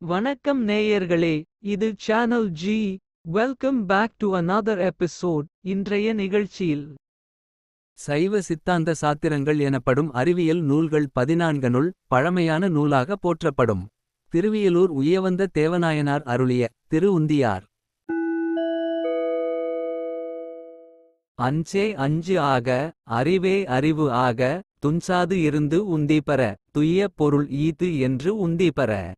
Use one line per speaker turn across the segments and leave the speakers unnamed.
வணக்கம் நேயர்களே இது channel G welcome back to another episode இன்றைய நிகழ்ச்சியில்
சைவ சித்தாந்த சாத்திரங்கள் எனப்படும் அறிவியல் நூல்கள் பதினான்கனுள் பழமையான நூலாக போற்றப்படும். திருவியலூர் உயவந்த தேவநாயனார் அருளிய திரு உந்தியார். அஞ்சே அஞ்சு ஆக அறிவே அறிவு ஆக துன்சாது இருந்து உந்திபெற துய்ய பொருள் ஈது என்று உந்திபெற.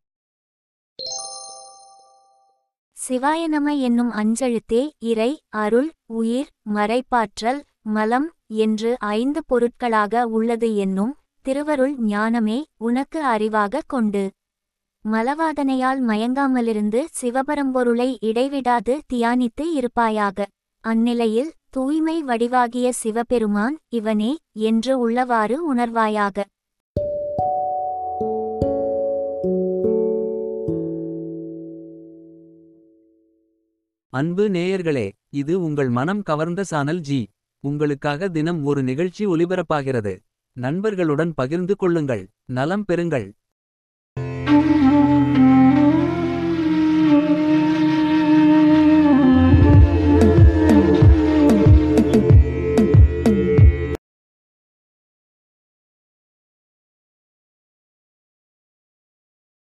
சிவாயநம என்னும் அஞ்செழுத்தே இறை அருள் உயிர் மறைப்பாற்றல் மலம் என்று ஐந்து பொருட்களாக உள்ளது என்னும் திருவருள் ஞானமே உனக்கு அறிவாக கொண்டு. மலவாதனையால் மயங்காமலிருந்து சிவபரம்பொருளை இடைவிடாது தியானித்து இருப்பாயாக. அந்நிலையில் தூய்மை வடிவாகிய சிவபெருமான் இவனே என்று உள்ளவாறு உணர்வாயாக.
அன்பு நேயர்களே இது உங்கள் மனம் கவர்ந்த சானல் ஜி. உங்களுக்காக தினம் ஒரு நிகழ்ச்சி ஒலிபரப்பாகிறது. நண்பர்களுடன் பகிர்ந்து கொள்ளுங்கள் நலம் பெறுங்கள்.